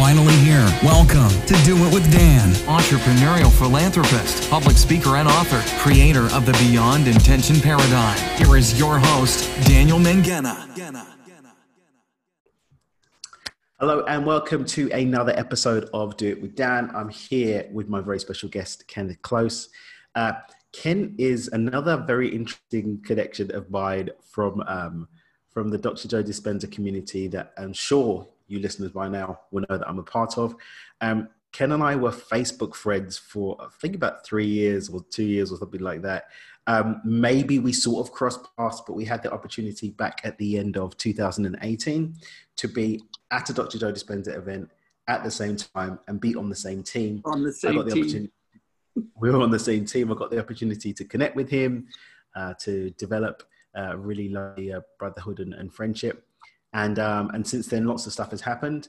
finally here. Welcome to Do It with Dan. entrepreneurial philanthropist, public speaker, and author, creator of the Beyond Intention Paradigm. Here is your host, Daniel Mangena. Hello and welcome to another episode of Do It with Dan. I'm here with my very special guest, Ken Close. Uh, Ken is another very interesting connection of mine from um, from the Dr. Joe Dispenza community that I'm sure you listeners by now will know that I'm a part of. Um, Ken and I were Facebook friends for I think about three years or two years or something like that. Um, maybe we sort of crossed paths, but we had the opportunity back at the end of 2018 to be at a Dr. Joe Dispenza event at the same time and be on the same team. on the I same got the team. opportunity. We were on the same team. I got the opportunity to connect with him, uh, to develop uh, really lovely uh, brotherhood and, and friendship. And um, and since then, lots of stuff has happened.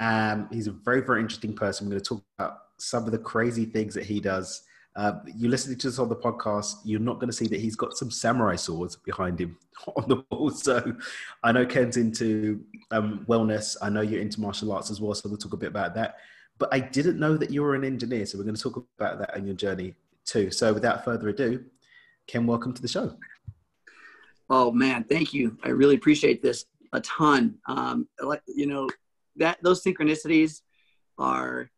Um, he's a very very interesting person. I'm going to talk about some of the crazy things that he does. Uh, you listening to this on the podcast, you're not going to see that he's got some samurai swords behind him on the wall. So I know Ken's into um, wellness. I know you're into martial arts as well. So we'll talk a bit about that. But I didn't know that you were an engineer. So we're going to talk about that and your journey too. So without further ado, Ken, welcome to the show. Oh man, thank you. I really appreciate this a ton. Um, like you know, that those synchronicities are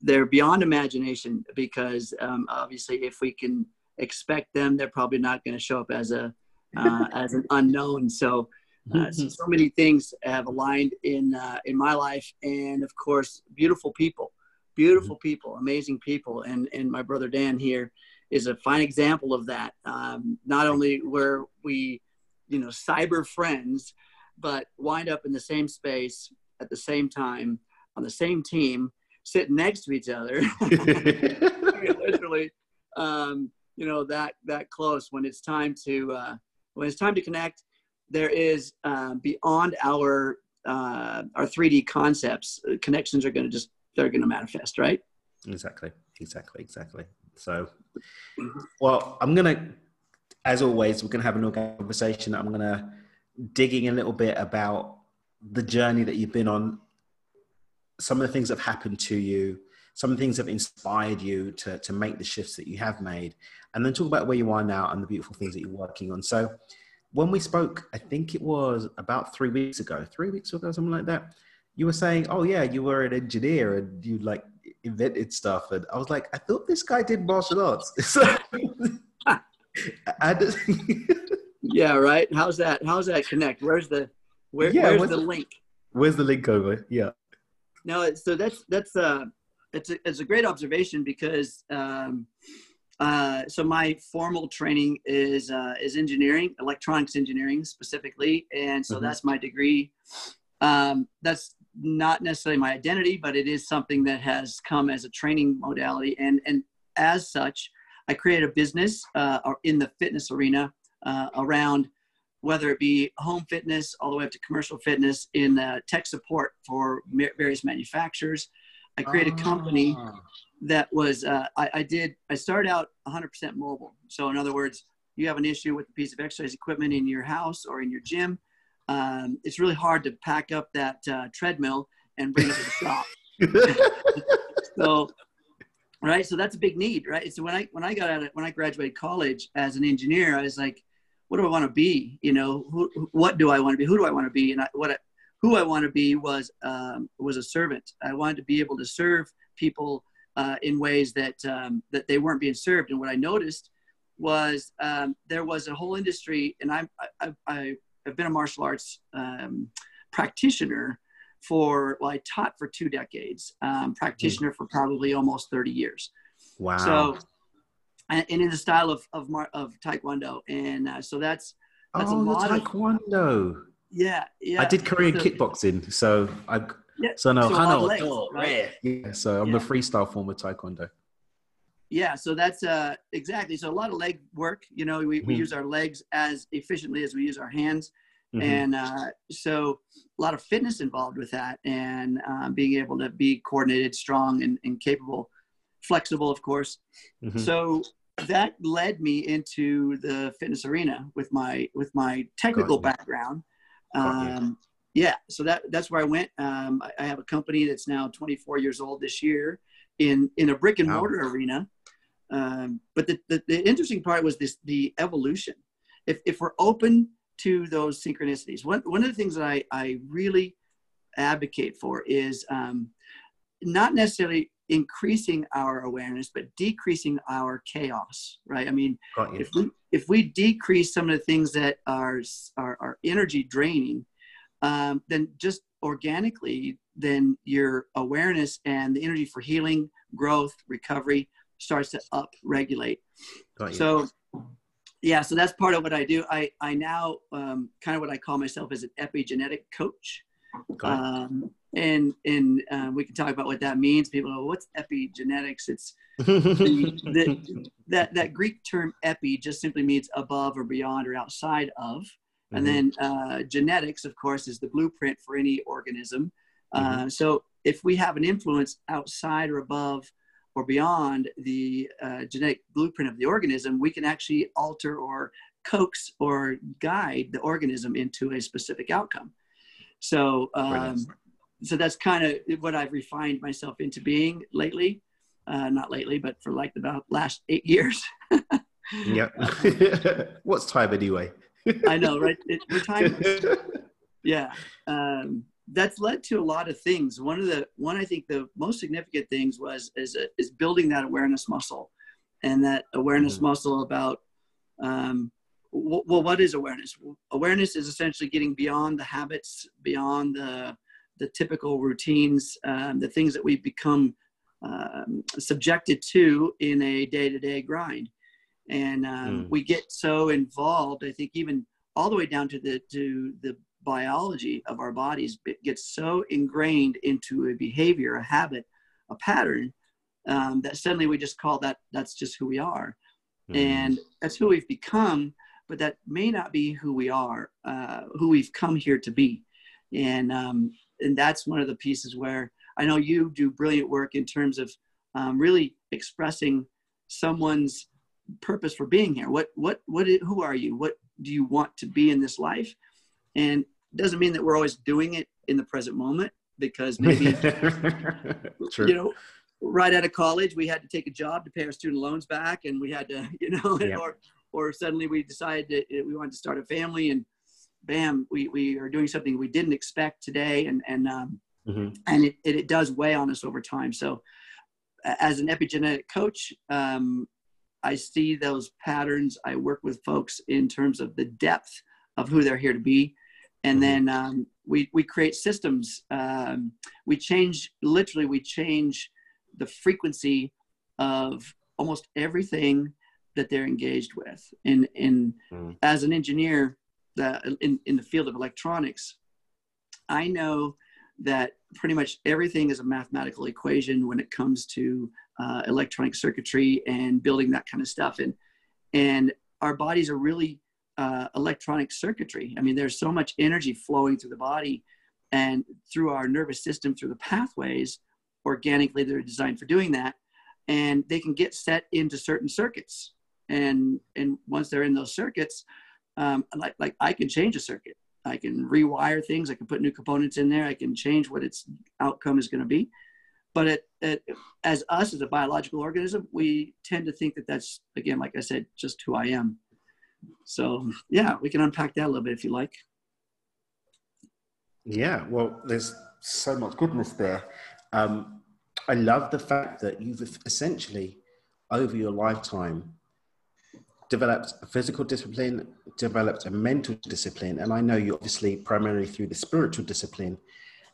they're beyond imagination because um, obviously, if we can expect them, they're probably not going to show up as a uh, as an unknown. So, uh, so, so many things have aligned in uh, in my life, and of course, beautiful people, beautiful people, amazing people, and and my brother Dan here is a fine example of that. Um, not only were we, you know, cyber friends, but wind up in the same space at the same time on the same team, sitting next to each other, literally, um, you know, that that close. When it's time to uh, when it's time to connect, there is uh, beyond our uh, our 3D concepts. uh, Connections are going to just they're going to manifest, right? Exactly, exactly, exactly. So, well, I'm gonna, as always, we're gonna have an conversation. I'm gonna digging a little bit about the journey that you've been on, some of the things that have happened to you, some things that have inspired you to to make the shifts that you have made, and then talk about where you are now and the beautiful things that you're working on. So, when we spoke, I think it was about three weeks ago, three weeks ago, something like that. You were saying, "Oh yeah, you were an engineer and you like invented stuff," and I was like, "I thought this guy did martial arts." Yeah, right. How's that? How's that connect? Where's the where, Yeah, where's what's- the link? where's the link over? Yeah. No, so that's that's uh it's a it's a great observation because um uh so my formal training is uh is engineering, electronics engineering specifically, and so Mhm. that's my degree. Um that's not necessarily my identity, but it is something that has come as a training modality and and as such, I created a business uh or in the fitness arena uh around whether it be home fitness all the way up to commercial fitness in uh, tech support for ma- various manufacturers. I created a company Ah. that was, uh, I, I did, I started out 100% mobile. So, in other words, you have an issue with a piece of exercise equipment in your house or in your gym. Um, it's really hard to pack up that uh, treadmill and bring it to the shop. So, right. So that's a big need, right? So when I when I got out of, when I graduated college as an engineer, I was like, what do I want to be? You know, who, what do I want to be? Who do I want to be? And I, what I, who I want to be was um, was a servant. I wanted to be able to serve people uh, in ways that um, that they weren't being served. And what I noticed was um, there was a whole industry, and I'm I, I, I've been a martial arts um, practitioner for well, I taught for two decades, um, practitioner for probably almost 30 years. Wow. So, and, in the style of of, Mar- of Taekwondo, and uh, so that's that's a oh, the lot of- taekwondo. yeah, yeah. I did Korean So- kickboxing, so I Yeah, so no so a of Hano, legs, oh, right? yeah. So I'm Yeah. the freestyle form of taekwondo. Yeah, so that's uh, exactly. So a lot of leg work. You know, we, we Mhm. use our legs as efficiently as we use our hands, Mhm. and uh, so a lot of fitness involved with that, and uh, being able to be coordinated, strong, and, and capable, flexible, of course. Mhm. So that led me into the fitness arena with my with my technical background. Um, yeah, so that that's where I went. Um, I, I, have a company that's now 24 years old this year in in a brick and mortar arena. Um, but the, the, the interesting part was this the evolution. If if we're open to those synchronicities, one one of the things that I I really advocate for is um, not necessarily increasing our awareness but decreasing our chaos right? I mean if we if we decrease some of the things that are are, are energy draining um, then just organically then your awareness and the energy for healing growth recovery starts to up regulate so yeah so that's part of what i do. I i now um, kind of what i call myself as an epigenetic coach. Um, and and uh, we can talk about what that means. People go, "What's epigenetics?" It's the, the, that that Greek term "epi" just simply means above or beyond or outside of, mm-hmm. and then uh, genetics, of course, is the blueprint for any organism. Uh, mm-hmm. so if we have an influence outside or above or beyond the uh, genetic blueprint of the organism, we can actually alter or coax or guide the organism into a specific outcome. So, um, so that's kind of what I've refined myself into being lately. Uh, not lately, but for like about last eight years. yeah. What's time anyway? I know, right? It, time. yeah. Um, that's led to a lot of things. One of the one I think the most significant things was is a, is building that awareness muscle, and that awareness mm-hmm. muscle about um, well, what is awareness? Awareness is essentially getting beyond the habits, beyond the the typical routines, um, the things that we become um, subjected to in a day-to-day grind, and um, mm. we get so involved. I think even all the way down to the to the biology of our bodies gets so ingrained into a behavior, a habit, a pattern um, that suddenly we just call that that's just who we are, mm. and that's who we've become but that may not be who we are, uh, who we've come here to be. And, um, and that's one of the pieces where I know you do brilliant work in terms of um, really expressing someone's purpose for being here. What, what, what, who are you? What do you want to be in this life? And it doesn't mean that we're always doing it in the present moment because maybe, you know, right out of college, we had to take a job to pay our student loans back and we had to, you know, yeah. or, or suddenly we decided that we wanted to start a family and bam, we, we are doing something we didn't expect today. And, and, um, mm-hmm. and it, it, it, does weigh on us over time. So as an epigenetic coach, um, I see those patterns. I work with folks in terms of the depth of who they're here to be. And mm-hmm. then um, we, we create systems. Um, we change, literally, we change the frequency of almost everything that they're engaged with. And, and mm. as an engineer that in, in the field of electronics, I know that pretty much everything is a mathematical equation when it comes to uh, electronic circuitry and building that kind of stuff. And, and our bodies are really uh, electronic circuitry. I mean, there's so much energy flowing through the body and through our nervous system, through the pathways. Organically, they're designed for doing that. And they can get set into certain circuits and and once they're in those circuits um, like like i can change a circuit. I can rewire things. I can put new components in there. I can change what its outcome is going to be. But it, it, as us as a biological organism we tend to think that that's again like i said just who i am. So yeah we can unpack that a little bit if you like. Yeah well there's so much goodness there. Um, i love the fact that you've essentially over your lifetime developed a physical discipline, developed a mental discipline, and I know you obviously primarily through the spiritual discipline,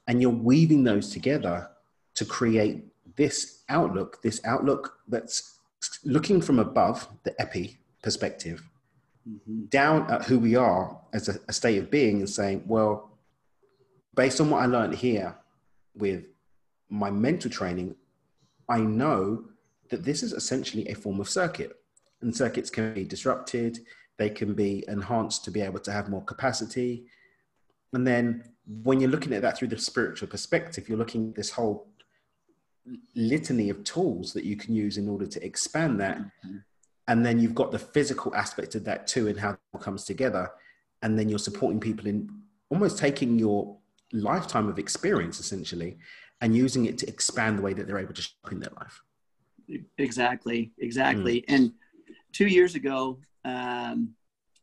and you're weaving those together to create this outlook, this outlook that's looking from above the epi perspective mm-hmm. down at who we are as a, a state of being and saying, well, based on what I learned here with my mental training, I know that this is essentially a form of circuit and circuits can be disrupted they can be enhanced to be able to have more capacity and then when you're looking at that through the spiritual perspective you're looking at this whole litany of tools that you can use in order to expand that mm-hmm. and then you've got the physical aspect of that too and how it comes together and then you're supporting people in almost taking your lifetime of experience essentially and using it to expand the way that they're able to show in their life. Exactly, exactly. Mm. And two years ago, um,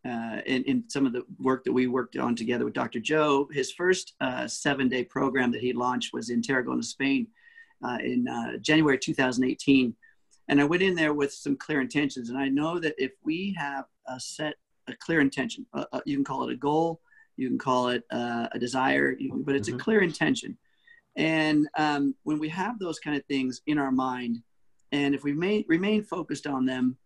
uh, in, in, some of the work that we worked on together with Dr. Joe, his first uh, seven day program that he launched was in Tarragona, Spain uh, in uh, January 2018. And I went in there with some clear intentions. And I know that if we have a set, a clear intention, uh, uh, you can call it a goal, you can call it a desire, but it's mm-hmm. a clear intention. And um, when we have those kind of things in our mind, and if we may, remain focused on them,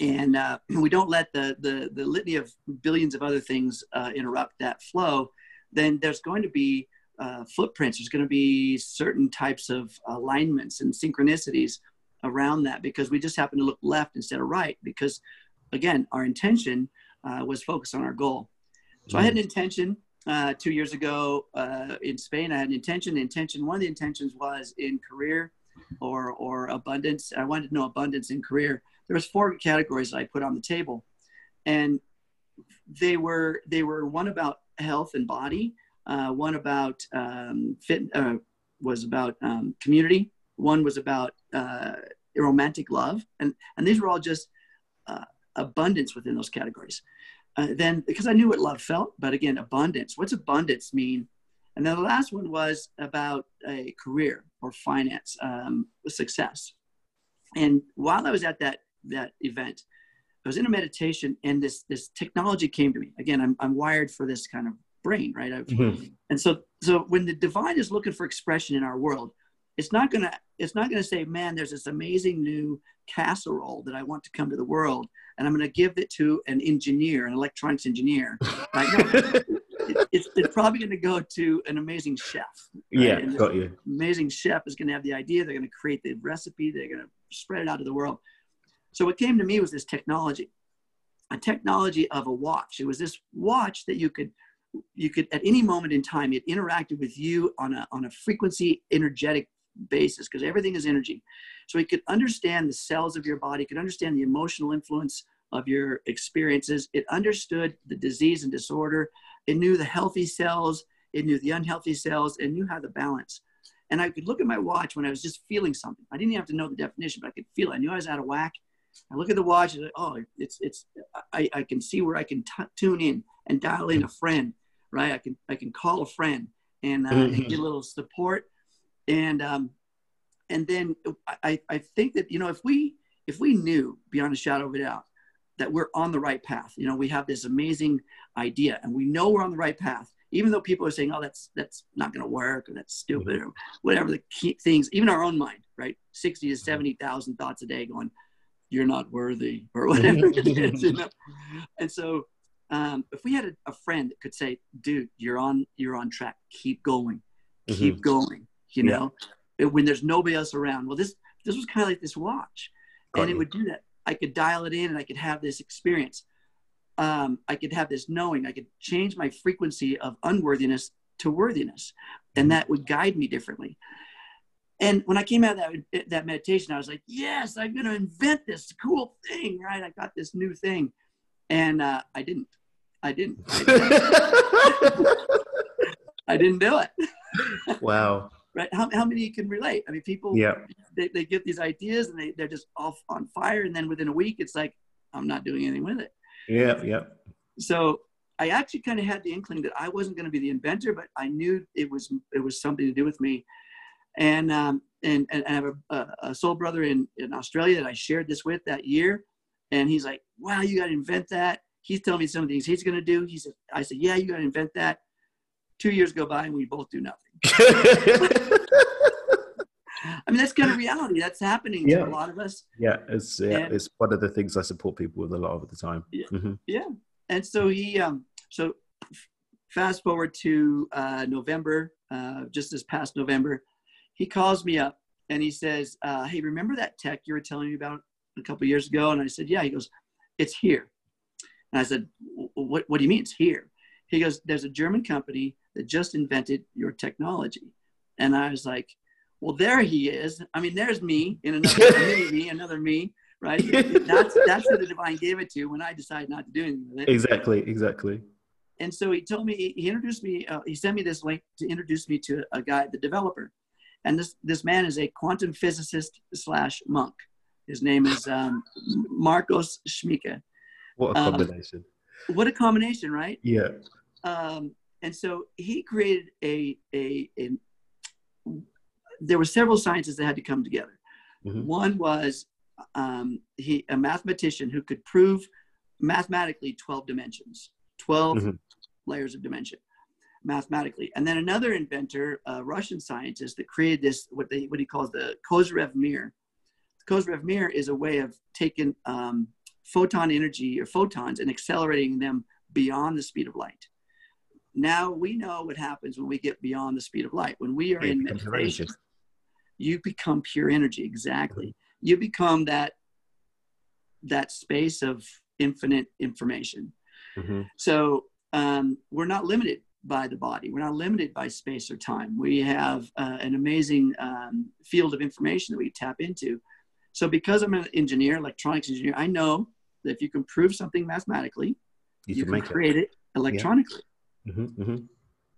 and uh, we don't let the, the, the litany of billions of other things uh, interrupt that flow, then there's going to be uh, footprints. There's going to be certain types of alignments and synchronicities around that because we just happen to look left instead of right because, again, our intention uh, was focused on our goal. So I had an mm. intention uh, two years ago uh, in Spain. I had an intention. The intention, one of the intentions was in career or or abundance. I wanted to know abundance in career. There was four categories I put on the table, and they were they were one about health and body, uh, one about um, fit uh, was about um, community, one was about uh, romantic love, and and these were all just uh, abundance within those categories. Uh, then because I knew what love felt, but again, abundance. What's abundance mean? And then the last one was about a career or finance, um, success. And while I was at that that event, I was in a meditation, and this this technology came to me. Again, I'm I'm wired for this kind of brain, right? Mm-hmm. And so so when the divine is looking for expression in our world, it's not gonna it's not gonna say, man, there's this amazing new casserole that I want to come to the world, and I'm gonna give it to an engineer, an electronics engineer. Right? No, it's, it's probably going to go to an amazing chef. Right? Yeah, got you. Amazing chef is going to have the idea. They're going to create the recipe. They're going to spread it out to the world. So what came to me was this technology, a technology of a watch. It was this watch that you could, you could at any moment in time, it interacted with you on a on a frequency energetic basis because everything is energy. So it could understand the cells of your body, could understand the emotional influence of your experiences. It understood the disease and disorder. It knew the healthy cells, it knew the unhealthy cells, and knew how to balance. And I could look at my watch when I was just feeling something. I didn't have to know the definition, but I could feel it. I knew I was out of whack. I look at the watch and oh, it's it's. I, I can see where I can t- tune in and dial in a friend, right? I can I can call a friend and, uh, and get a little support, and um, and then I I think that you know if we if we knew beyond a shadow of a doubt that we're on the right path. You know, we have this amazing idea and we know we're on the right path, even though people are saying, oh, that's, that's not going to work or that's stupid mm-hmm. or whatever the key things, even our own mind, right? 60 to mm-hmm. 70,000 thoughts a day going, you're not worthy or whatever it is, you know? And so um, if we had a, a, friend that could say, dude, you're on, you're on track, keep going, keep mm-hmm. going, you yeah. know, when there's nobody else around. Well, this, this was kind of like this watch Got and you. it would do that I could dial it in and I could have this experience. Um, I could have this knowing. I could change my frequency of unworthiness to worthiness, and mm-hmm. that would guide me differently. And when I came out of that, that meditation, I was like, yes, I'm going to invent this cool thing, right? I got this new thing. And uh, I didn't. I didn't. I didn't, I didn't do it. wow right? How, how many can relate? I mean, people, yeah. they, they get these ideas and they, they're just off on fire. And then within a week, it's like, I'm not doing anything with it. Yeah, yeah. So I actually kind of had the inkling that I wasn't going to be the inventor, but I knew it was, it was something to do with me. And, um, and, and I have a, a soul brother in, in Australia that I shared this with that year. And he's like, wow, you got to invent that. He's telling me some things he's going to do. He said, I said, yeah, you got to invent that. Two years go by and we both do nothing. I mean, that's kind of reality. That's happening yeah. to a lot of us. Yeah, it's yeah, and, it's one of the things I support people with a lot of the time. Yeah, mm-hmm. yeah. And so he, um, so fast forward to uh, November, uh, just this past November, he calls me up and he says, uh, "Hey, remember that tech you were telling me about a couple years ago?" And I said, "Yeah." He goes, "It's here." And I said, "What? What do you mean it's here?" He goes, "There's a German company that just invented your technology. And I was like, well, there he is. I mean, there's me in another me, another me, right? That's that's who the divine gave it to when I decided not to do anything with it. Exactly, exactly. and so he told me he introduced me. Uh, he sent me this link to introduce me to a guy, the developer, and this this man is a quantum physicist slash monk. His name is um, Marcos Schmieke. What a Um, combination. What a combination, right? yeah. um, and so he created a, a, a there were several sciences that had to come together Mhm. one was um, he a mathematician who could prove mathematically 12 dimensions 12 Mhm. layers of dimension mathematically and then another inventor a russian scientist that created this what they what he calls the kozyrev mirror the kozyrev mirror is a way of taking um, photon energy or photons and accelerating them beyond the speed of light now we know what happens when we get beyond the speed of light. When we are Yeah, in it meditation, you become pure energy. Exactly. You become that that space of infinite information. Mhm. So um, we're not limited by the body. We're not limited by space or time. We have uh, an amazing um, field of information that we tap into. So because I'm an engineer, electronics engineer, I know that if you can prove something mathematically, You, you, can can create it electronically. it. hmm hmm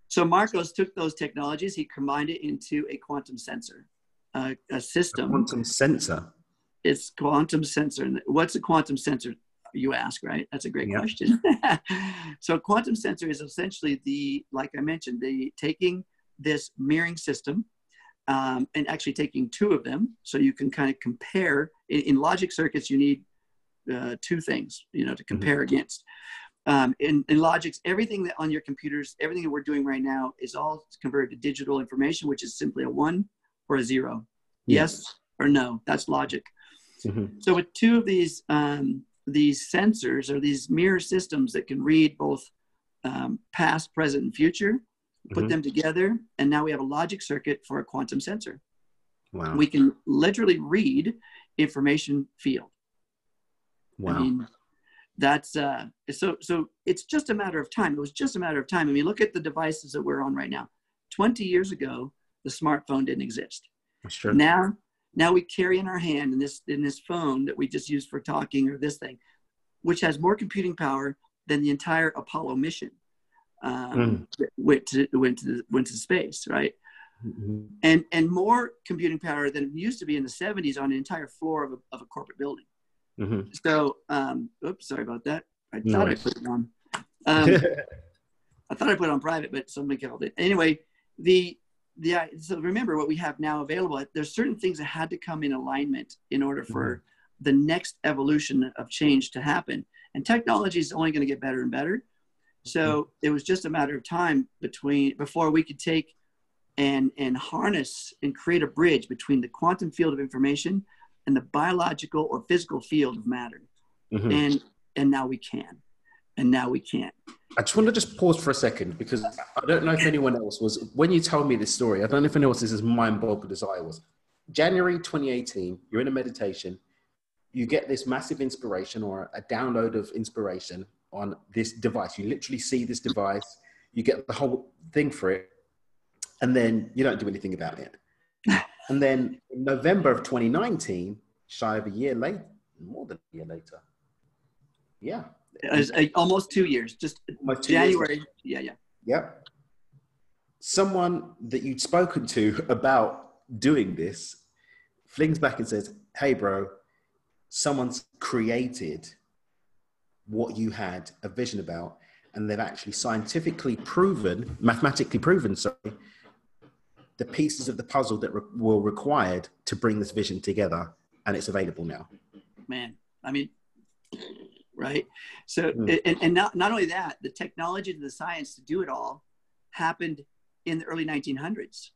So Marcos took those technologies, he combined it into a quantum sensor, uh, a system. Quantum sensor. It's quantum sensor. What's a quantum sensor? You ask, right? That's a great Yeah. question. so quantum sensor is essentially the, like I mentioned, the taking this mirroring system um, and actually taking two of them, so you can kind of compare. In, in logic circuits, you need uh, two things, you know, to compare against. Um, in, in logics, everything that on your computers, everything that we're doing right now is all converted to digital information, which is simply a one or a zero. Yeah. Yes or no. That's logic. Mhm. So with two of these um, these sensors or these mirror systems that can read both um, past, present, and future, put Mhm. them together, and now we have a logic circuit for a quantum sensor. Wow. We can literally read information field. wow. I mean, that's uh, so. So it's just a matter of time. It was just a matter of time. I mean, look at the devices that we're on right now. Twenty years ago, the smartphone didn't exist. That's true. Now, now we carry in our hand in this in this phone that we just use for talking or this thing, which has more computing power than the entire Apollo mission. Um, that went to went to went to space, right? Mhm. And and more computing power than it used to be in the 70s on an entire floor of a, of a corporate building. Mhm. So, um, oops, sorry about that. I No thought I put it on. Um, I thought I put it on private, but somebody called it. Anyway, the the uh, so remember what we have now available. There's certain things that had to come in alignment in order for the next evolution of change to happen. And technology is only going to get better and better. So it was just a matter of time between before we could take and and harness and create a bridge between the quantum field of information and the biological or physical field of matter. Mhm. And and now we can. And now we can't. I just want to just pause for a second because I don't know if anyone else was when you told me this story. I don't know if anyone else is as mind boggled as I was. January 2018, you're in a meditation. You get this massive inspiration or a download of inspiration on this device. You literally see this device. You get the whole thing for it, and then you don't do anything about it. And then in November of 2019, shy of a year later, more than a year later, yeah, It was, uh, almost two years, just almost January. Yeah, yeah. Yep. Someone that you'd spoken to about doing this flings back and says, Hey, bro, someone's created what you had a vision about, and they've actually scientifically proven, mathematically proven, sorry, the pieces of the puzzle that re- were required to bring this vision together, and it's available now. man i mean right so Mm. and, and not, not only that the technology and the science to do it all happened in the early 1900s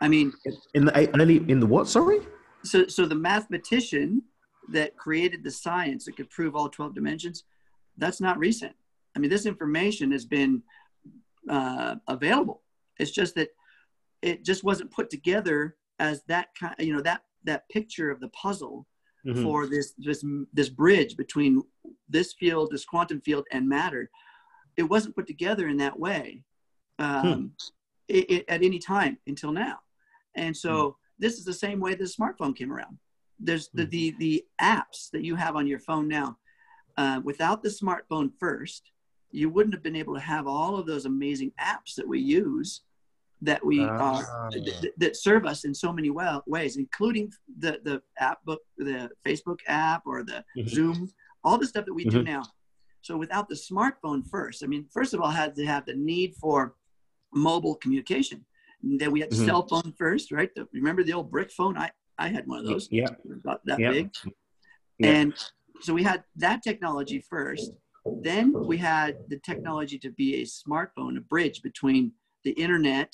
i mean In the early, in the what? Sorry. so so the mathematician that created the science that could prove all 12 dimensions that's not recent i mean this information has been uh, available it's just that it just wasn't put together as that kind you know that that picture of the puzzle Mhm. for this this this bridge between this field, this quantum field, and matter. It wasn't put together in that way um, it, it- at any time until now. And so this is the same way the smartphone came around. There's the the, the apps that you have on your phone now. Uh, without the smartphone first, you wouldn't have been able to have all of those amazing apps that we use that we uh, are th- that serve us in so many well ways including the the app book the facebook app or the mm-hmm. zoom all the stuff that we mm-hmm. do now so without the smartphone first i mean first of all had to have the need for mobile communication then we had the mm-hmm. cell phone first right the, remember the old brick phone i i had one of those yeah about that yeah. big yeah. and so we had that technology first then we had the technology to be a smartphone a bridge between the internet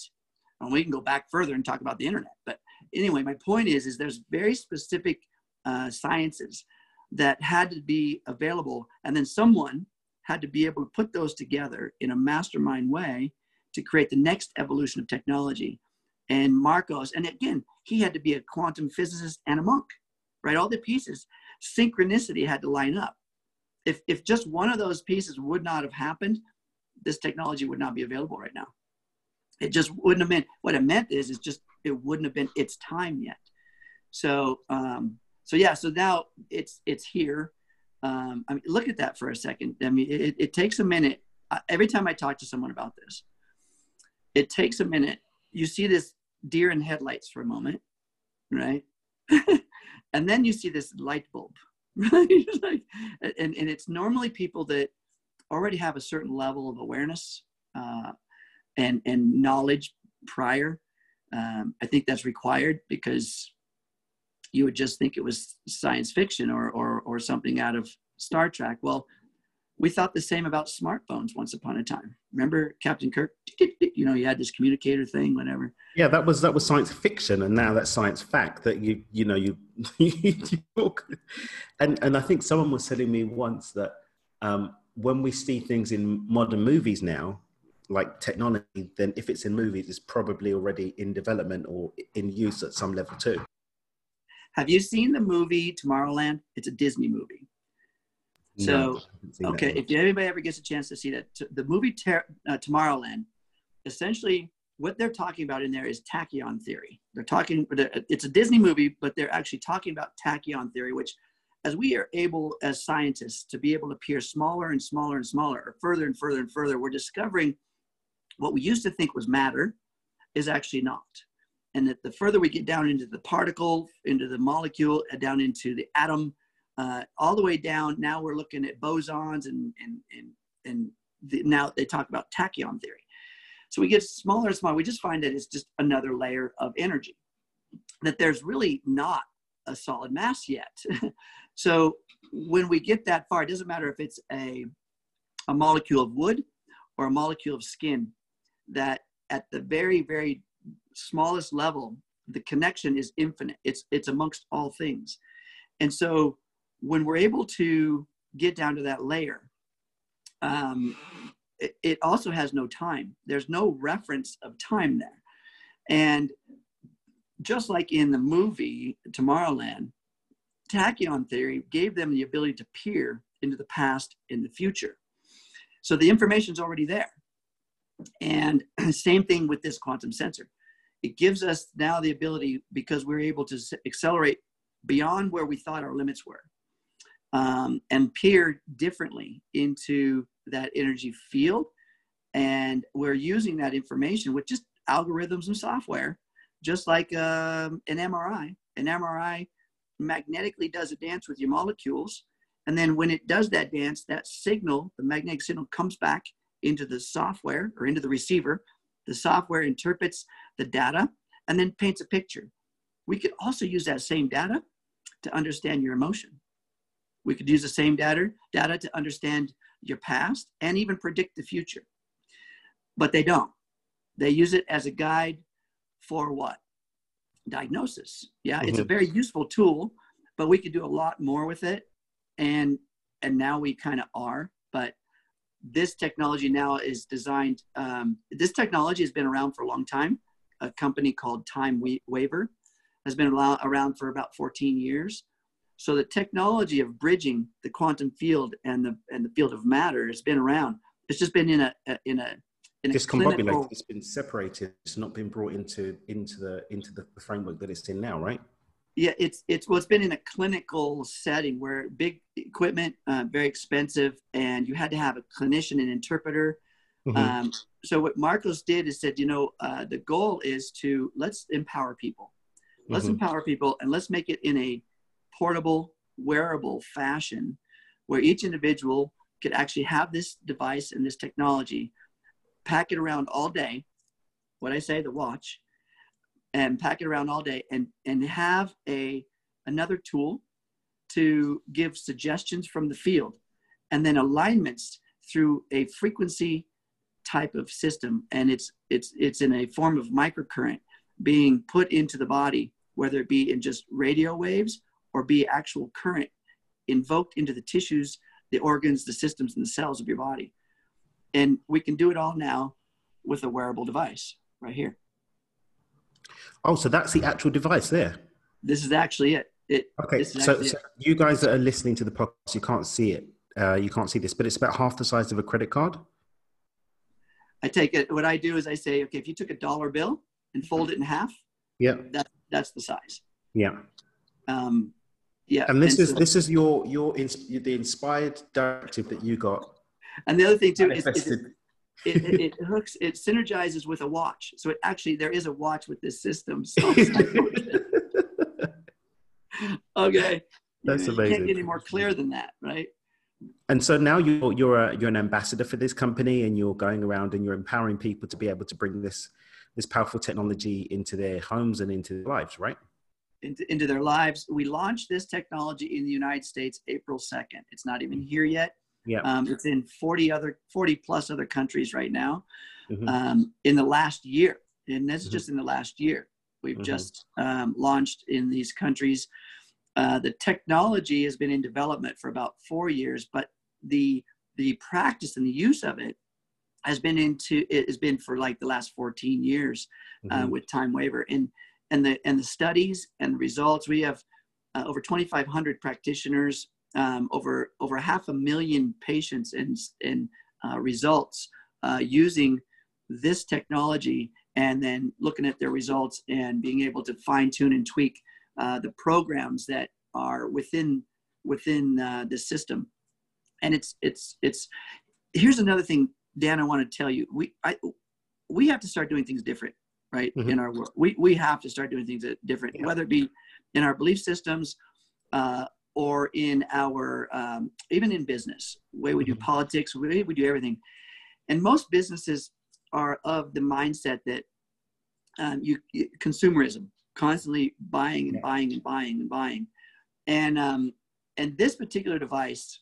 and we can go back further and talk about the internet. But anyway my point is is there's very specific uh, sciences that had to be available and then someone had to be able to put those together in a mastermind way to create the next evolution of technology. And marcos and again he had to be a quantum physicist and a monk right? All the pieces synchronicity had to line up. If if just one of those pieces would not have happened this technology would not be available right now it just wouldn't have been what it meant is is just it wouldn't have been its time yet. So um so yeah so now it's it's here. Um i mean look at that for a second. I mean it, it takes a minute. Every time i talk to someone about this it takes a minute. You see this deer in headlights for a moment right? And then you see this light bulb right? And, and it's normally people that already have a certain level of awareness uh, and and knowledge prior. Um, I think that's required because you would just think it was science fiction or or or something out of Star Trek. Well, we thought the same about smartphones once upon a time. Remember Captain Kirk? You know, he had this communicator thing, whatever. Yeah, that was that was science fiction, and now that's science fact. That you you know you, you talk, and and I think someone was telling me once that um, when we see things in modern movies now, like technology, then if it's in movies, it's probably already in development or in use at some level too. Have you seen the movie Tomorrowland? It's a Disney movie. So, no, okay, if anybody ever gets a chance to see that, the movie Ter- uh, Tomorrowland, essentially what they're talking about in there is tachyon theory. They're talking, it's a Disney movie, but they're actually talking about tachyon theory, which as we are able as scientists to be able to peer smaller and smaller and smaller, or further and further and further, we're discovering what we used to think was matter is actually not. And that the further we get down into the particle, into the molecule, uh, down into the atom, uh, all the way down, now we're looking at bosons and, and, and, and the, now they talk about tachyon theory. So we get smaller and smaller. We just find that it's just another layer of energy, that there's really not a solid mass yet. so when we get that far, it doesn't matter if it's a, a molecule of wood or a molecule of skin that at the very, very smallest level, the connection is infinite. It's it's amongst all things. And so when we're able to get down to that layer, um, it, it also has no time. There's no reference of time there. And just like in the movie Tomorrowland, tachyon theory gave them the ability to peer into the past and the future. So the information's already there. And same thing with this quantum sensor. It gives us now the ability, because we're able to accelerate beyond where we thought our limits were um, and peer differently into that energy field. And we're using that information with just algorithms and software, just like um, an MRI. An MRI magnetically does a dance with your molecules. And then when it does that dance, that signal, the magnetic signal comes back into the software or into the receiver. The software interprets the data and then paints a picture. We could also use that same data to understand your emotion. We could use the same data, data to understand your past and even predict the future. But they don't. They use it as a guide for what? Diagnosis. Yeah, mm-hmm. it's a mm-hmm. very useful tool, but we could do a lot more with it. And and now we kind of are. But this technology now is designed, um, this technology has been around for a long time. A company called Time Waver has been around for about 14 years. So the technology of bridging the quantum field and the, and the field of matter has been around. It's just been in a, in a, in discombobulated. Clinical... It's been separated. It's not been brought into into the into the framework that it's in now, right? Yeah, it's it's well, it's been in a clinical setting where big equipment, uh, very expensive, and you had to have a clinician and interpreter. Mhm. Um, so what Marcos did is said, you know, uh, the goal is to let's empower people. Let's Mhm. empower people and let's make it in a portable, wearable fashion where each individual could actually have this device and this technology, pack it around all day. What I say, the watch, and pack it around all day and, and have a another tool to give suggestions from the field and then alignments through a frequency type of system. And it's it's it's in a form of microcurrent being put into the body whether it be in just radio waves or be actual current invoked into the tissues the organs the systems and the cells of your body. And we can do it all now with a wearable device right here Oh, so that's the actual device there. this is actually it it Okay, so, actually so you guys that are listening to the podcast, you can't see it. Uh, you can't see this, but it's about half the size of a credit card. i take it what i do is i say okay if you took a dollar bill and fold it in half Yeah, that that's the size yeah. um yeah And this is so- this is your your ins- the inspired directive that you got. and the other thing too is, is. It, it, it hooks it synergizes with a watch. So it actually there is a watch with this system. So okay. That's you amazing. can't get any more clear than that right? And so now you're you're a, you're an ambassador for this company, and you're going around and you're empowering people to be able to bring this this powerful technology into their homes and into their lives, right? into, into their lives. We launched this technology in the united states april 2nd it's not even here yet Yeah. um, it's in 40 other 40 plus other countries right now Mhm. um, in the last year and this is Mhm. just in the last year we've Mhm. just um, launched in these countries uh, the technology has been in development for about four years but the the practice and the use of it has been into it has been for like the last 14 years uh, Mhm. with TimeWaver and and the and the studies and the results we have uh, over 2500 practitioners um, over over half a million patients and and uh, results uh, using this technology and then looking at their results and being able to fine tune and tweak uh, the programs that are within within uh, the system and it's it's it's here's another thing dan i want to tell you we i we have to start doing things different right Mhm. in our world we we have to start doing things different Yeah. whether it be in our belief systems uh, or in our um, even in business way we do Mhm. politics way we do everything. And most businesses are of the mindset that um, you, you consumerism constantly buying and buying and buying and buying. And um, and this particular device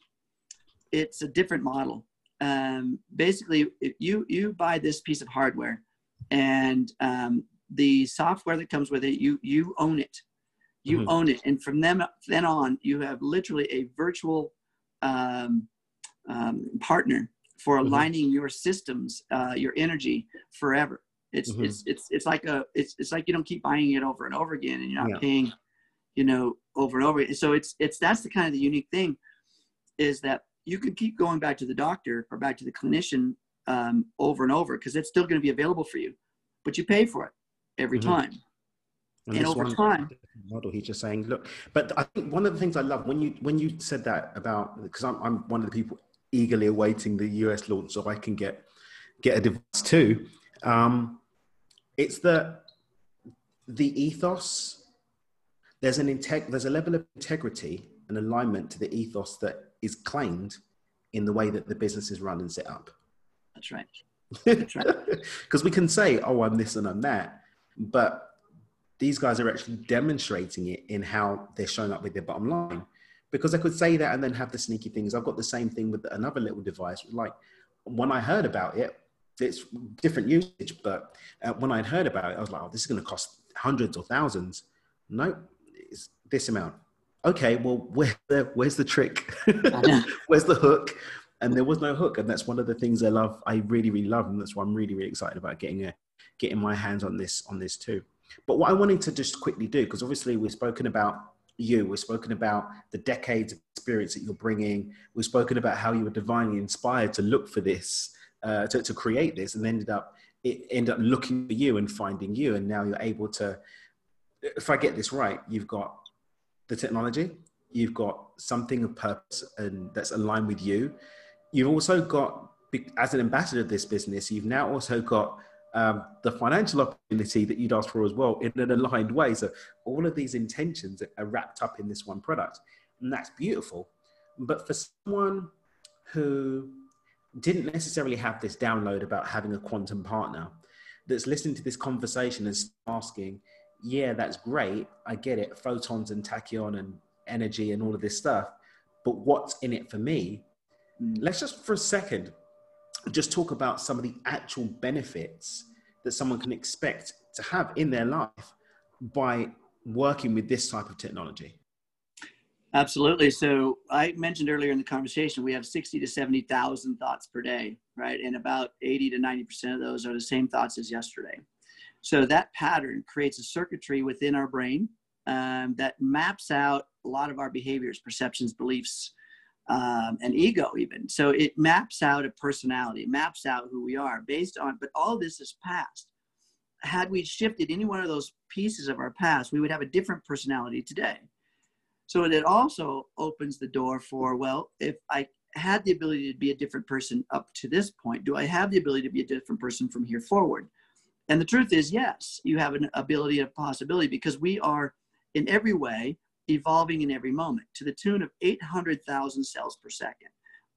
it's a different model. Um, basically if you you buy this piece of hardware and um, the software that comes with it you you own it you Mhm. own it and from them then on you have literally a virtual um, um, partner for Mhm. aligning your systems uh, your energy forever it's Mhm. it's it's it's like a it's it's like you don't keep buying it over and over again and you're not Yeah. paying you know over and over so it's it's that's the kind of the unique thing is that you can keep going back to the doctor or back to the clinician um, over and over because it's still going to be available for you but you pay for it every Mhm. time And and over time model, he's just saying, look. But I think one of the things I love when you when you said that about because I'm I'm one of the people eagerly awaiting the US launch so I can get get a device too. Um, it's the the ethos. There's an integ- There's a level of integrity and alignment to the ethos that is claimed in the way that the business is run and set up. that's right That's right. Because we can say, oh, I'm this and I'm that, but these guys are actually demonstrating it in how they're showing up with their bottom line. Because I could say that and then have the sneaky things. I've got the same thing with another little device. Like when I heard about it, it's different usage, but uh, when I'd heard about it, I was like, oh, this is going to cost hundreds or thousands. No, it's this amount. Okay, well, where the, where's the trick? where's the hook? And there was no hook, and that's one of the things I love. I really, really love, and that's why I'm really, really excited about getting a getting my hands on this on this too. But what I wanted to just quickly do, because obviously we've spoken about you, we've spoken about the decades of experience that you're bringing, we've spoken about how you were divinely inspired to look for this, uh, to, to create this, and ended up it ended up looking for you and finding you, and now you're able to. If I get this right, you've got the technology, you've got something of purpose and that's aligned with you. You've also got, as an ambassador of this business, you've now also got um, the financial opportunity that you'd ask for as well in an aligned way. So all of these intentions are wrapped up in this one product, and that's beautiful. But for someone who didn't necessarily have this download about having a quantum partner, that's listening to this conversation and asking, yeah, that's great. I get it. Photons and tachyon and energy and all of this stuff. But what's in it for me? Mm. Let's just for a second just talk about some of the actual benefits that someone can expect to have in their life by working with this type of technology. Absolutely. So I mentioned earlier in the conversation, we have 60 to 70,000 thoughts per day, right? And about 80 to 90% of those are the same thoughts as yesterday. So that pattern creates a circuitry within our brain um, that maps out a lot of our behaviors, perceptions, beliefs, um, and ego even. So it maps out a personality, maps out who we are based on, but all this is past. Had we shifted any one of those pieces of our past, we would have a different personality today. So it also opens the door for, well, if I had the ability to be a different person up to this point, do I have the ability to be a different person from here forward? And the truth is, yes, you have an ability and possibility because we are in every way evolving in every moment to the tune of 800,000 cells per second.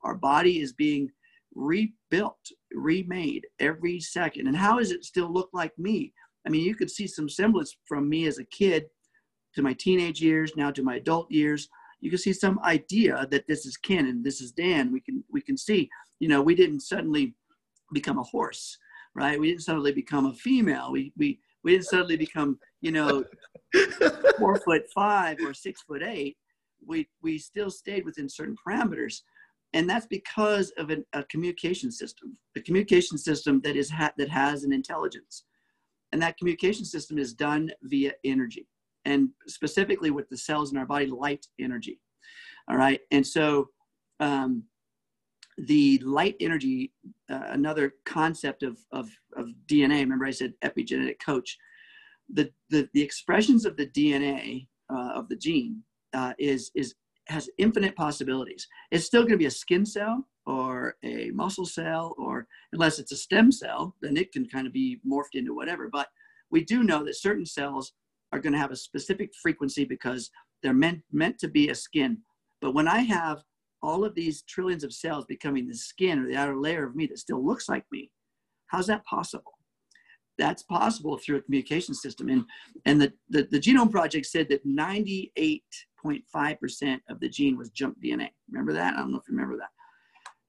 Our body is being rebuilt, remade every second. And how does it still look like me? I mean, you could see some semblance from me as a kid to my teenage years, now to my adult years. You can see some idea that this is Ken and this is Dan. We can we can see, you know, we didn't suddenly become a horse, right? We didn't suddenly become a female. We we we didn't suddenly become, you know, four foot five or six foot eight. We we still stayed within certain parameters, and that's because of an, a communication system, a communication system that is ha- that has an intelligence, and that communication system is done via energy, and specifically with the cells in our body, light energy. All right, and so. Um, the light energy, uh, another concept of, of, of DNA, remember I said epigenetic coach, the, the, the expressions of the DNA uh, of the gene uh, is, is, has infinite possibilities. It's still going to be a skin cell or a muscle cell, or unless it's a stem cell, then it can kind of be morphed into whatever. But we do know that certain cells are going to have a specific frequency because they're meant, meant to be a skin. But when I have all of these trillions of cells becoming the skin or the outer layer of me that still looks like me. How's that possible? That's possible through a communication system. And, and the, the, the Genome Project said that 98.5% of the gene was junk DNA. Remember that? I don't know if you remember that.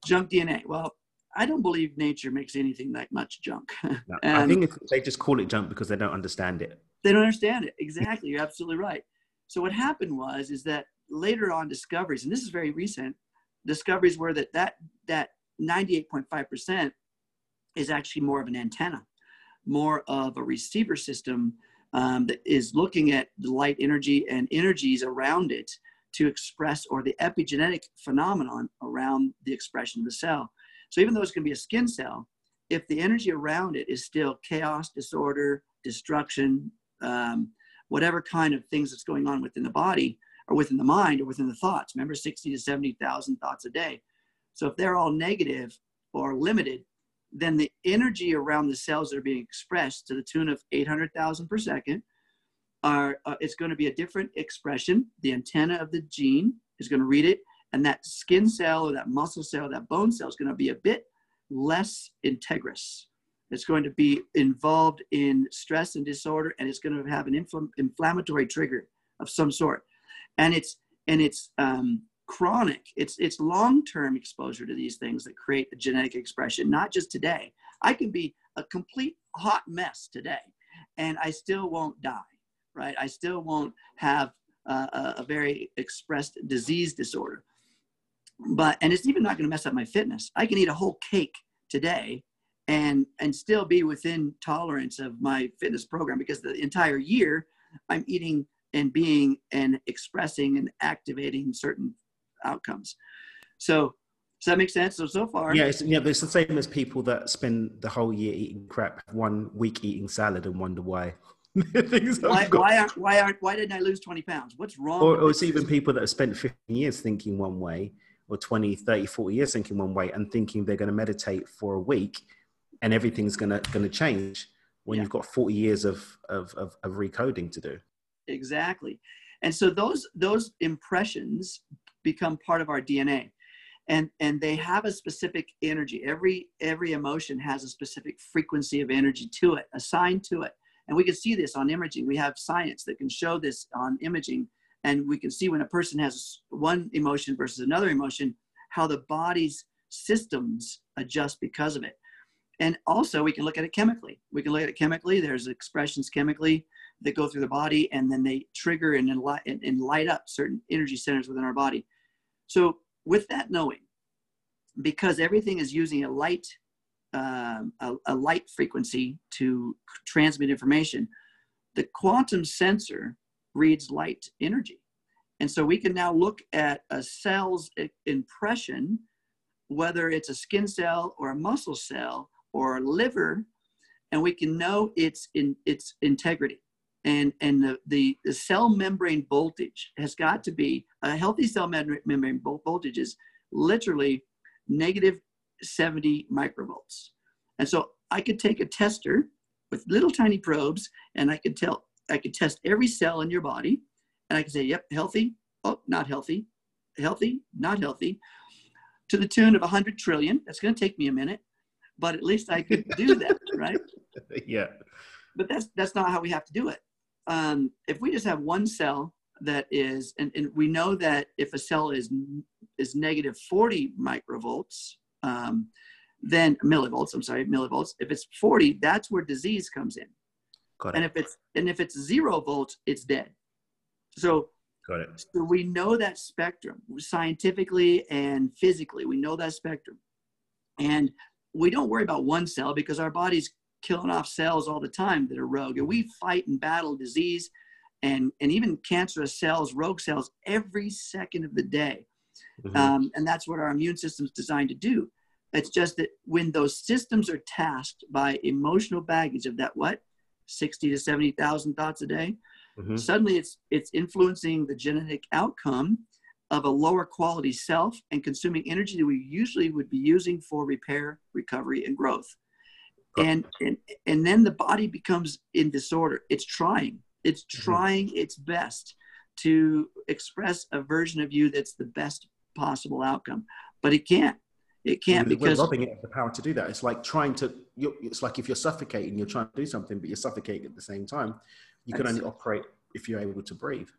Junk DNA. Well, I don't believe nature makes anything that much junk. No, I think they just call it junk because they don't understand it. They don't understand it. Exactly. You're absolutely right. So what happened was is that later on discoveries, and this is very recent, discoveries were that that, that 98.5% is actually more of an antenna, more of a receiver system um, that is looking at the light energy and energies around it to express or the epigenetic phenomenon around the expression of the cell. So even though it's going to be a skin cell, if the energy around it is still chaos, disorder, destruction, um, whatever kind of things that's going on within the body, or within the mind or within the thoughts. Remember, 60 to 70,000 thoughts a day. So if they're all negative or limited, then the energy around the cells that are being expressed to the tune of 800,000 per second are, uh, it's going to be a different expression. The antenna of the gene is going to read it, and that skin cell or that muscle cell, or that bone cell is going to be a bit less integrous. It's going to be involved in stress and disorder, and it's going to have an infl- inflammatory trigger of some sort and it's and it's um, chronic. It's it's long term exposure to these things that create a genetic expression. Not just today. I can be a complete hot mess today, and I still won't die. Right? I still won't have uh, a, a very expressed disease disorder. But and it's even not going to mess up my fitness. I can eat a whole cake today and and still be within tolerance of my fitness program because the entire year I'm eating and being and expressing and activating certain outcomes. So does that make sense? So so far, yeah, it's, yeah. It's the same as people that spend the whole year eating crap, one week eating salad, and wonder why Why, why aren't why aren't why didn't I lose 20 pounds? What's wrong? or, or it's even people that have spent 15 years thinking one way or 20 30 40 years thinking one way and thinking they're going to meditate for a week and everything's going to going to change when Yeah. you've got 40 years of, of, of, of recoding to do exactly. And so those those impressions become part of our dna and and they have a specific energy. Every every emotion has a specific frequency of energy to it assigned to it. And we can see this on imaging. We have science that can show this on imaging. And we can see when a person has one emotion versus another emotion how the body's systems adjust because of it. And also we can look at it chemically. We can look at it chemically. There's expressions chemically that go through the body and then they trigger and, and, and light up certain energy centers within our body. So, with that knowing, because everything is using a light, um, a, a light frequency to transmit information, the quantum sensor reads light energy. And so we can now look at a cell's impression, whether it's a skin cell or a muscle cell or a liver, and we can know its in its integrity and and the, the, the cell membrane voltage has got to be a healthy cell membrane vol- voltage is literally negative 70 microvolts. And so i could take a tester with little tiny probes and i could tell i could test every cell in your body and i could say yep healthy oh not healthy healthy not healthy to the tune of 100 trillion. That's going to take me a minute but at least i could do that right? Yeah. But that's that's not how we have to do it. Um, if we just have one cell that is, and, and we know that if a cell is is negative 40 microvolts, um, then millivolts. I'm sorry, millivolts. If it's 40, that's where disease comes in. got And if it's and if it's zero volts, it's dead. So got it so we know that spectrum scientifically and physically. We know that spectrum. And we don't worry about one cell because our body's killing off cells all the time that are rogue. And we fight and battle disease and, and even cancerous cells, rogue cells, every second of the day. Mhm. Um, and that's what our immune system is designed to do. It's just that when those systems are tasked by emotional baggage of that what, 60 to 70,000 thoughts a day, Mhm. suddenly it's it's influencing the genetic outcome of a lower quality self and consuming energy that we usually would be using for repair recovery and growth and and, and then the body becomes in disorder it's trying it's Mm-hmm. trying its best to express a version of you that's the best possible outcome but it can't it can't We're because robbing it of the power to do that. It's like trying to. It's like if you're suffocating, you're trying to do something, but you're suffocating at the same time. You can only operate if you're able to breathe.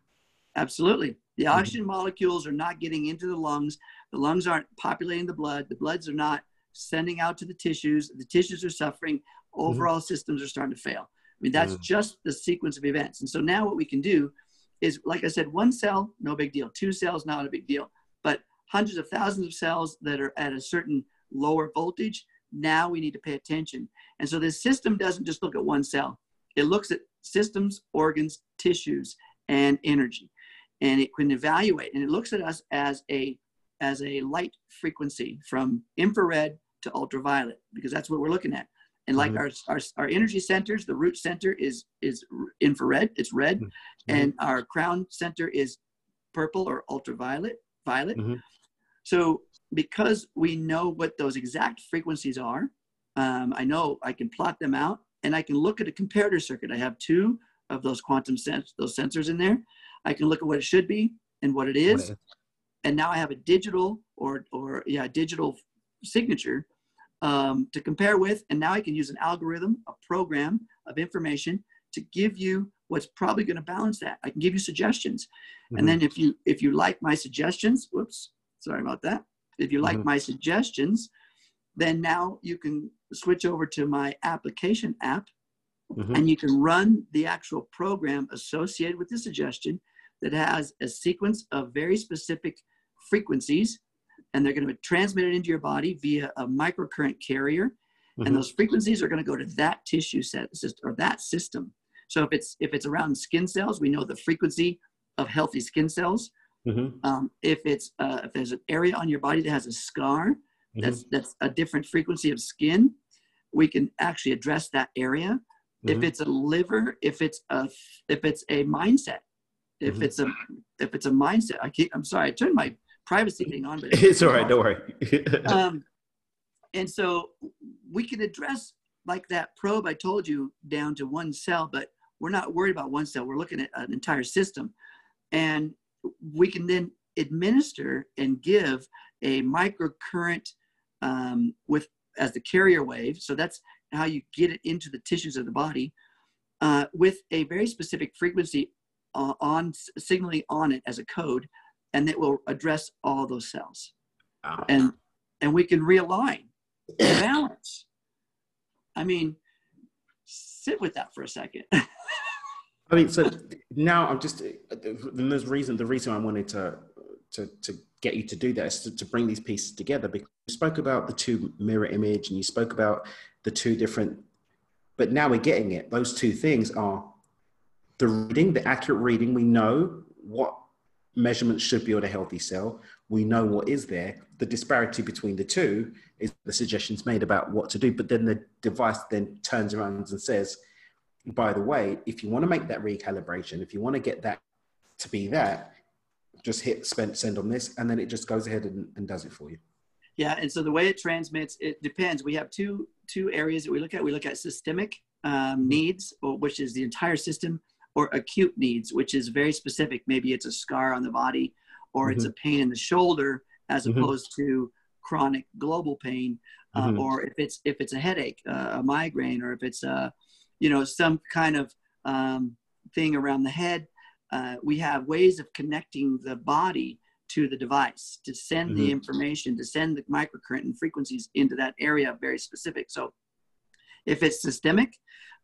Absolutely. The Mhm. oxygen molecules are not getting into the lungs. The lungs aren't populating the blood. The bloods are not sending out to the tissues. The tissues are suffering. Overall systems are starting to fail. I mean, that's Mm. just the sequence of events. And so now what we can do is, like I said, one cell, no big deal. Two cells, not a big deal. But hundreds of thousands of cells that are at a certain lower voltage, now we need to pay attention. And so this system doesn't just look at one cell. It looks at systems, organs, tissues, and energy and it can evaluate and it looks at us as a as a light frequency from infrared to ultraviolet because that's what we're looking at and like Mhm. our, our our energy centers the root center is is infrared it's red Mhm. and our crown center is purple or ultraviolet violet Mhm. so because we know what those exact frequencies are um, i know i can plot them out and i can look at a comparator circuit i have two of those quantum sens- those sensors in there I can look at what it should be and what it is. And now I have a digital or, or yeah, digital signature um, to compare with. And now I can use an algorithm, a program of information to give you what's probably going to balance that. I can give you suggestions. Mhm. And then if you, if you like my suggestions, whoops, sorry about that. If you like Mhm. my suggestions, then now you can switch over to my application app Mhm. and you can run the actual program associated with the suggestion that has a sequence of very specific frequencies and they're going to be transmitted into your body via a microcurrent carrier Mhm. and those frequencies are going to go to that tissue set or that system so if it's if it's around skin cells we know the frequency of healthy skin cells Mhm. um, if it's uh, if there's an area on your body that has a scar Mhm. that's that's a different frequency of skin we can actually address that area if it's a liver, if it's a if it's a mindset, if Mhm. it's a if it's a mindset. I keep. I'm sorry. I turned my privacy thing on, but It's all right. Don't worry. um, and so we can address like that probe I told you down to one cell, but we're not worried about one cell. We're looking at an entire system, and we can then administer and give a microcurrent um, with as the carrier wave. So that's how you get it into the tissues of the body uh, with a very specific frequency uh, on signaling on it as a code, and it will address all those cells Ah. and and we can realign balance i mean sit with that for a second I mean, so now I'm just. Then there's reason. The reason I wanted to to to get you to do that is to, to bring these pieces together because you spoke about the two mirror image and you spoke about the two different. But now we're getting it. Those two things are the reading, the accurate reading. We know what measurements should be on a healthy cell. We know what is there. The disparity between the two is the suggestions made about what to do. But then the device then turns around and says, by the way, if you want to make that recalibration, if you want to get that to be that, just hit spend, send on this, and then it just goes ahead and, and does it for you. yeah and so the way it transmits it depends we have two two areas that we look at we look at systemic um, needs which is the entire system or acute needs which is very specific maybe it's a scar on the body or it's a pain in the shoulder as Mhm. opposed to chronic global pain uh, Mhm. or if it's if it's a headache uh, a migraine or if it's a you know some kind of um, thing around the head uh, we have ways of connecting the body to the device to send the Mhm. information to send the microcurrent and frequencies into that area very specific so if it's systemic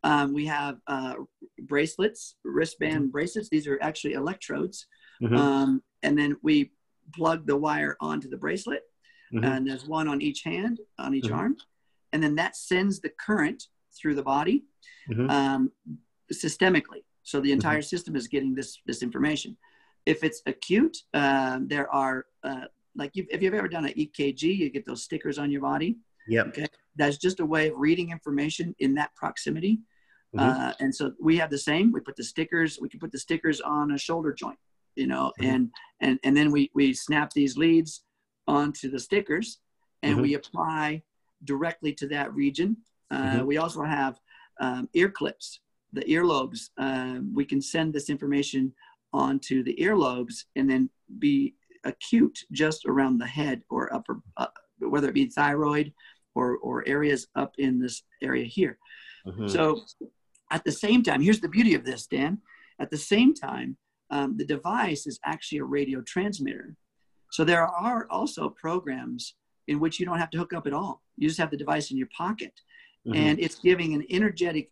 um, we have uh, bracelets wristband bracelets these are actually electrodes Mhm. um, and then we plug the wire onto the bracelet Mhm. and there's one on each hand on each Mhm. arm and then that sends the current through the body Mhm. um, systemically so the entire system is getting this this information if it's acute um, there are uh, like you've, if you've ever done an ekg you get those stickers on your body Yep. that's just a way of reading information in that proximity Mhm. uh, and so we have the same we put the stickers we can put the stickers on a shoulder joint you know Mhm. and and and then we we snap these leads onto the stickers and Mhm. we apply directly to that region uh, Mhm. we also have um, ear clips the earlobes um, we can send this information onto the earlobes and then be acute just around the head or upper uh, whether it be thyroid or or areas up in this area here Mhm. so at the same time, here's the beauty of this, Dan. At the same time, um, the device is actually a radio transmitter. So there are also programs in which you don't have to hook up at all. You just have the device in your pocket, Mhm. and it's giving an energetic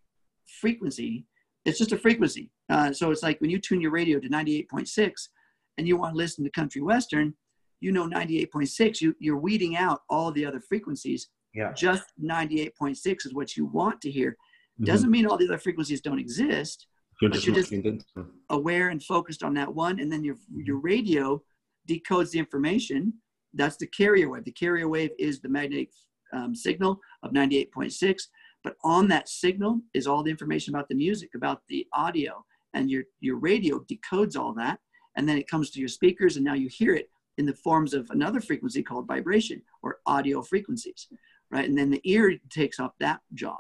frequency. It's just a frequency. Uh, so it's like when you tune your radio to 98.6 and you want to listen to country western, you know 98.6. You, you're weeding out all the other frequencies. yeah. Just 98.6 is what you want to hear Mhm. doesn't mean all the other frequencies don't exist You're but just you're just- aware and focused on that one and then your your radio decodes the information. That's the carrier wave. The carrier wave is the magnetic um, signal of 98.6 but on that signal is all the information about the music about the audio and your your radio decodes all that and then it comes to your speakers and now you hear it in the forms of another frequency called vibration or audio frequencies right? And then the ear takes up that job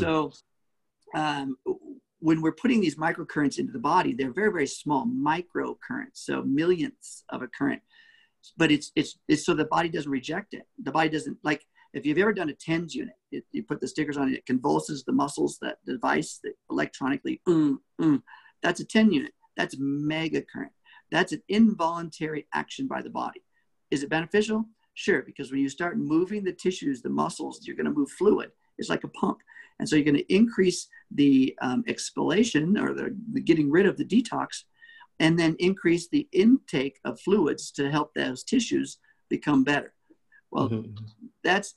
So um, when we're putting these microcurrents into the body, they're very, very small microcurrents, so millionths of a current. But it's it's it's so the body doesn't reject it. The body doesn't like if you've ever done a TENS unit, it, you put the stickers on it, it convulses the muscles, that device that electronically, mm, mm, that's a TENS unit. That's mega current. That's an involuntary action by the body. Is it beneficial? Sure, because when you start moving the tissues, the muscles, you're going to move fluid. It's like a pump. And so you're going to increase the um, expellation or the, the getting rid of the detox and then increase the intake of fluids to help those tissues become better. Well, Mhm. that's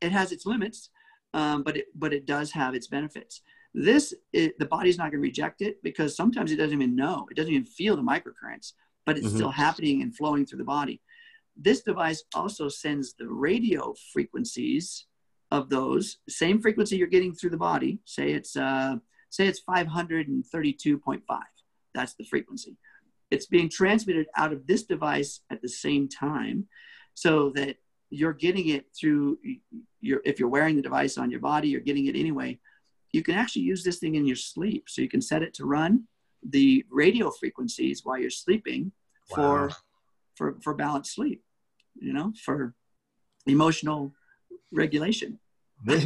it has its limits, um, but it but it does have its benefits. This it, the body's not going to reject it because sometimes it doesn't even know, it doesn't even feel the microcurrents, but it's Mhm. still happening and flowing through the body. This device also sends the radio frequencies of those, same frequency you're getting through the body, say it's uh, say it's 532.5. That's the frequency. It's being transmitted out of this device at the same time, so that you're getting it through your. If you're wearing the device on your body, you're getting it anyway. You can actually use this thing in your sleep, so you can set it to run the radio frequencies while you're sleeping for for for balanced sleep. You know, for emotional regulation.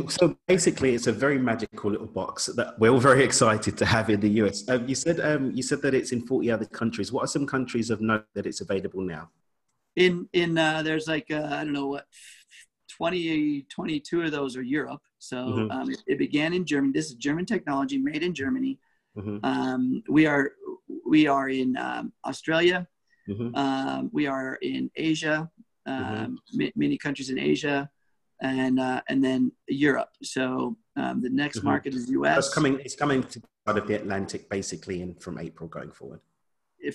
So basically, it's a very magical little box that we're all very excited to have in the US. Um, you said um, you said that it's in 40 other countries. What are some countries of note that it's available now? in in uh, there's like uh, I don't know what 20 22 of those are Europe. So Mhm. um, it, it began in Germany. This is German technology made in Germany. hmm Um, we are we are in um, Australia. hmm Um, we are in Asia. Um, ma- many countries in Asia, and uh, and then Europe. So um, the next Mhm. market is U.S. It's coming. It's coming to out of the Atlantic basically, in from April going forward.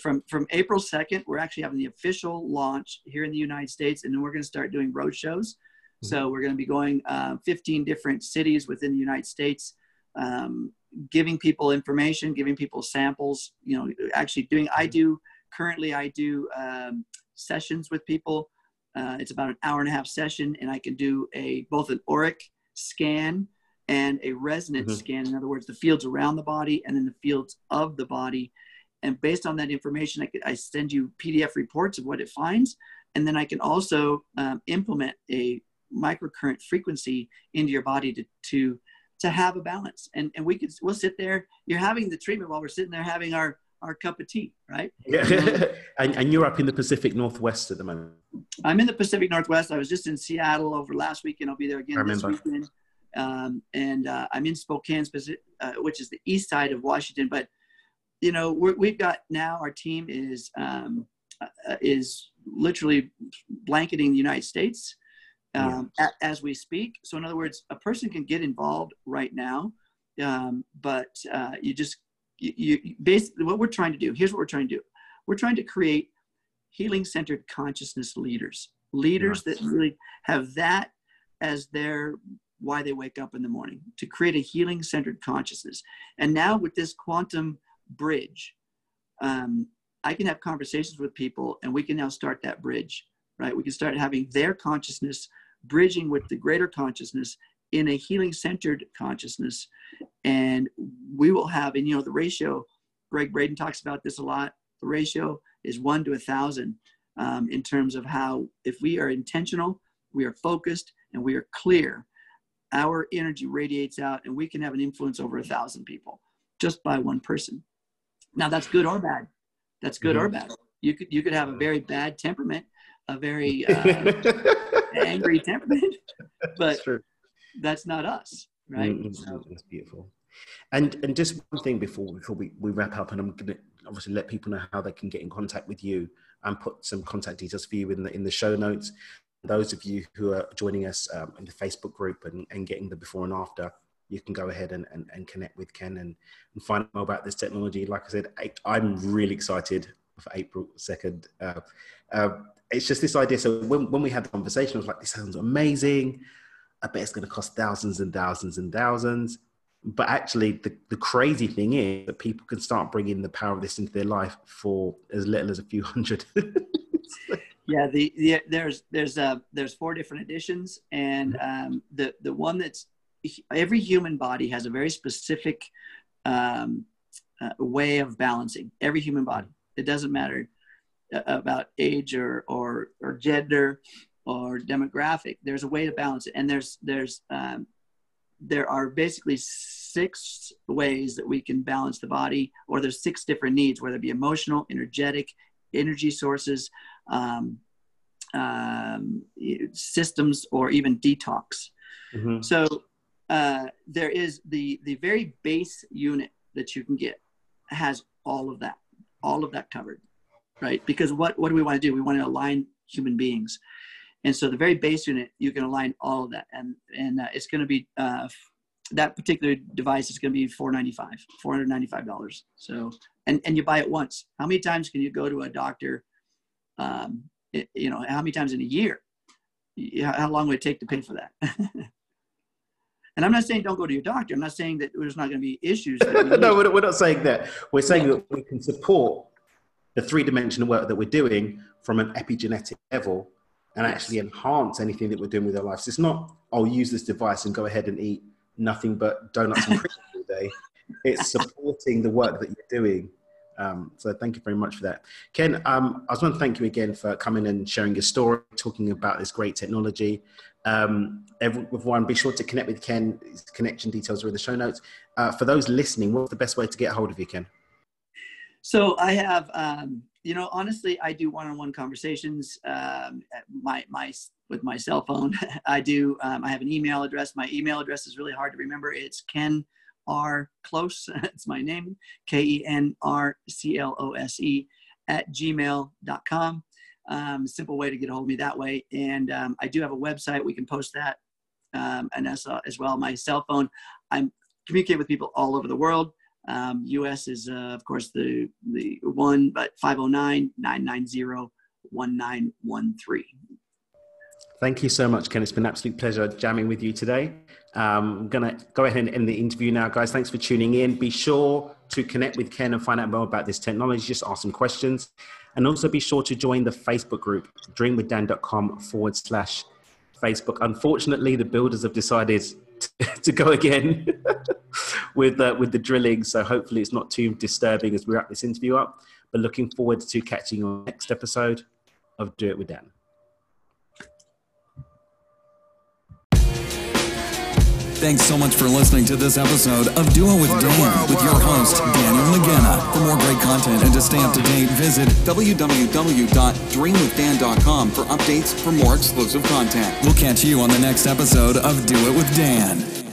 from from April 2nd, we're actually having the official launch here in the United States, and then we're going to start doing road shows. So we're going to be going uh, 15 different cities within the United States, um, giving people information, giving people samples. You know, actually doing. I do currently. I do um, sessions with people. Uh, it's about an hour and a half session, and I can do a both an auric scan and a resonance Mhm. scan. In other words, the fields around the body and then the fields of the body and based on that information I, could, I send you pdf reports of what it finds and then i can also um, implement a microcurrent frequency into your body to to to have a balance and and we could we'll sit there you're having the treatment while we're sitting there having our our cup of tea right? Yeah, and, and you're up in the Pacific Northwest at the moment. i'm in the pacific northwest. I was just in seattle over last weekend. I'll be there again I this weekend. Um, and uh, i'm in spokane uh, which is the east side of washington. But you know we're, we've got now our team is um, uh, is literally blanketing the united states um, a, as we speak. So in other words a person can get involved right now um, but uh, you just you, you basically what we're trying to do here's what we're trying to do. We're trying to create healing centered consciousness leaders leaders that really have that as their why they wake up in the morning to create a healing centered consciousness. And now with this quantum bridge um, i can have conversations with people and we can now start that bridge right? We can start having their consciousness bridging with the greater consciousness in a healing centered consciousness and we will have and you know the ratio gregg braden talks about this a lot the ratio is one to a thousand um, in terms of how if we are intentional we are focused and we are clear our energy radiates out and we can have an influence over a thousand people just by one person. Now that's good or bad. That's good or bad. You could you could have a very bad temperament a very uh, angry temperament but That's not us right Mm, mm, So- That's beautiful. And and just one thing before before we, we wrap up, and I'm gonna obviously let people know how they can get in contact with you and put some contact details for you in the in the show notes. Those of you who are joining us um, in the Facebook group and, and getting the before and after, you can go ahead and, and, and connect with Ken and, and find out more about this technology. Like I said, I, I'm really excited for April 2nd. Uh, uh, it's just this idea. So when, when we had the conversation, I was like, this sounds amazing. I bet it's going to cost thousands and thousands and thousands. But actually, the, the crazy thing is that people can start bringing the power of this into their life for as little as a few hundred. Yeah, the, the there's there's uh there's four different editions, and um, the the one that's every human body has a very specific um, uh, way of balancing. Every human body. It doesn't matter uh, about age or or or gender or demographic. There's a way to balance it, and there's there's um, there are basically six ways that we can balance the body, or there's six different needs, whether it be emotional, energetic, energy sources, um, um, systems, or even detox. Mhm. So uh, there is the the very base unit that you can get has all of that, all of that covered, right? Because what what do we want to do? We want to align human beings, and so the very base unit you can align all of that, and and uh, it's going to be uh, that particular device is going to be 495 $495 so and and you buy it once how many times can you go to a doctor um it- you know how many times in a year how long would it take to pay for that And I'm not saying don't go to your doctor. I'm not saying that there's not going to be issues. no, we're, we're not saying that. We're saying that we can support the three dimensional work that we're doing from an epigenetic level and actually enhance anything that we're doing with our lives. It's not, I'll use this device and go ahead and eat nothing but donuts and cream all day. It's supporting the work that you're doing. Um, so thank you very much for that. Ken, um, I just want to thank you again for coming and sharing your story, talking about this great technology. Um, everyone, be sure to connect with Ken. His connection details are in the show notes. Uh, for those listening, what's the best way to get hold of you, Ken? So I have, um, you know, honestly, I do one-on-one conversations. Um, my my with my cell phone. I do. Um, I have an email address. My email address is really hard to remember. It's Ken R Close. it's my name. K E N R C L O S E at gmail.com. Um, simple way to get a hold of me that way. And um, I do have a website. We can post that. Um, and as, uh, as well, my cell phone. I'm communicating with people all over the world. Um, US is, uh, of course, the, the one, but 509 990 1913. Thank you so much, Ken. It's been an absolute pleasure jamming with you today. Um, I'm going to go ahead and end the interview now, guys. Thanks for tuning in. Be sure to connect with Ken and find out more about this technology. Just ask some questions. And also be sure to join the Facebook group, dreamwithdan.com forward slash Facebook. Unfortunately, the builders have decided to go again with uh, with the drilling. So hopefully it's not too disturbing as we wrap this interview up. But looking forward to catching you on next episode of Do It with Dan. Thanks so much for listening to this episode of Do It with Dan with your host, Daniel McKenna. For more great content and to stay up to date, visit www.dreamwithdan.com for updates for more exclusive content. We'll catch you on the next episode of Do It with Dan.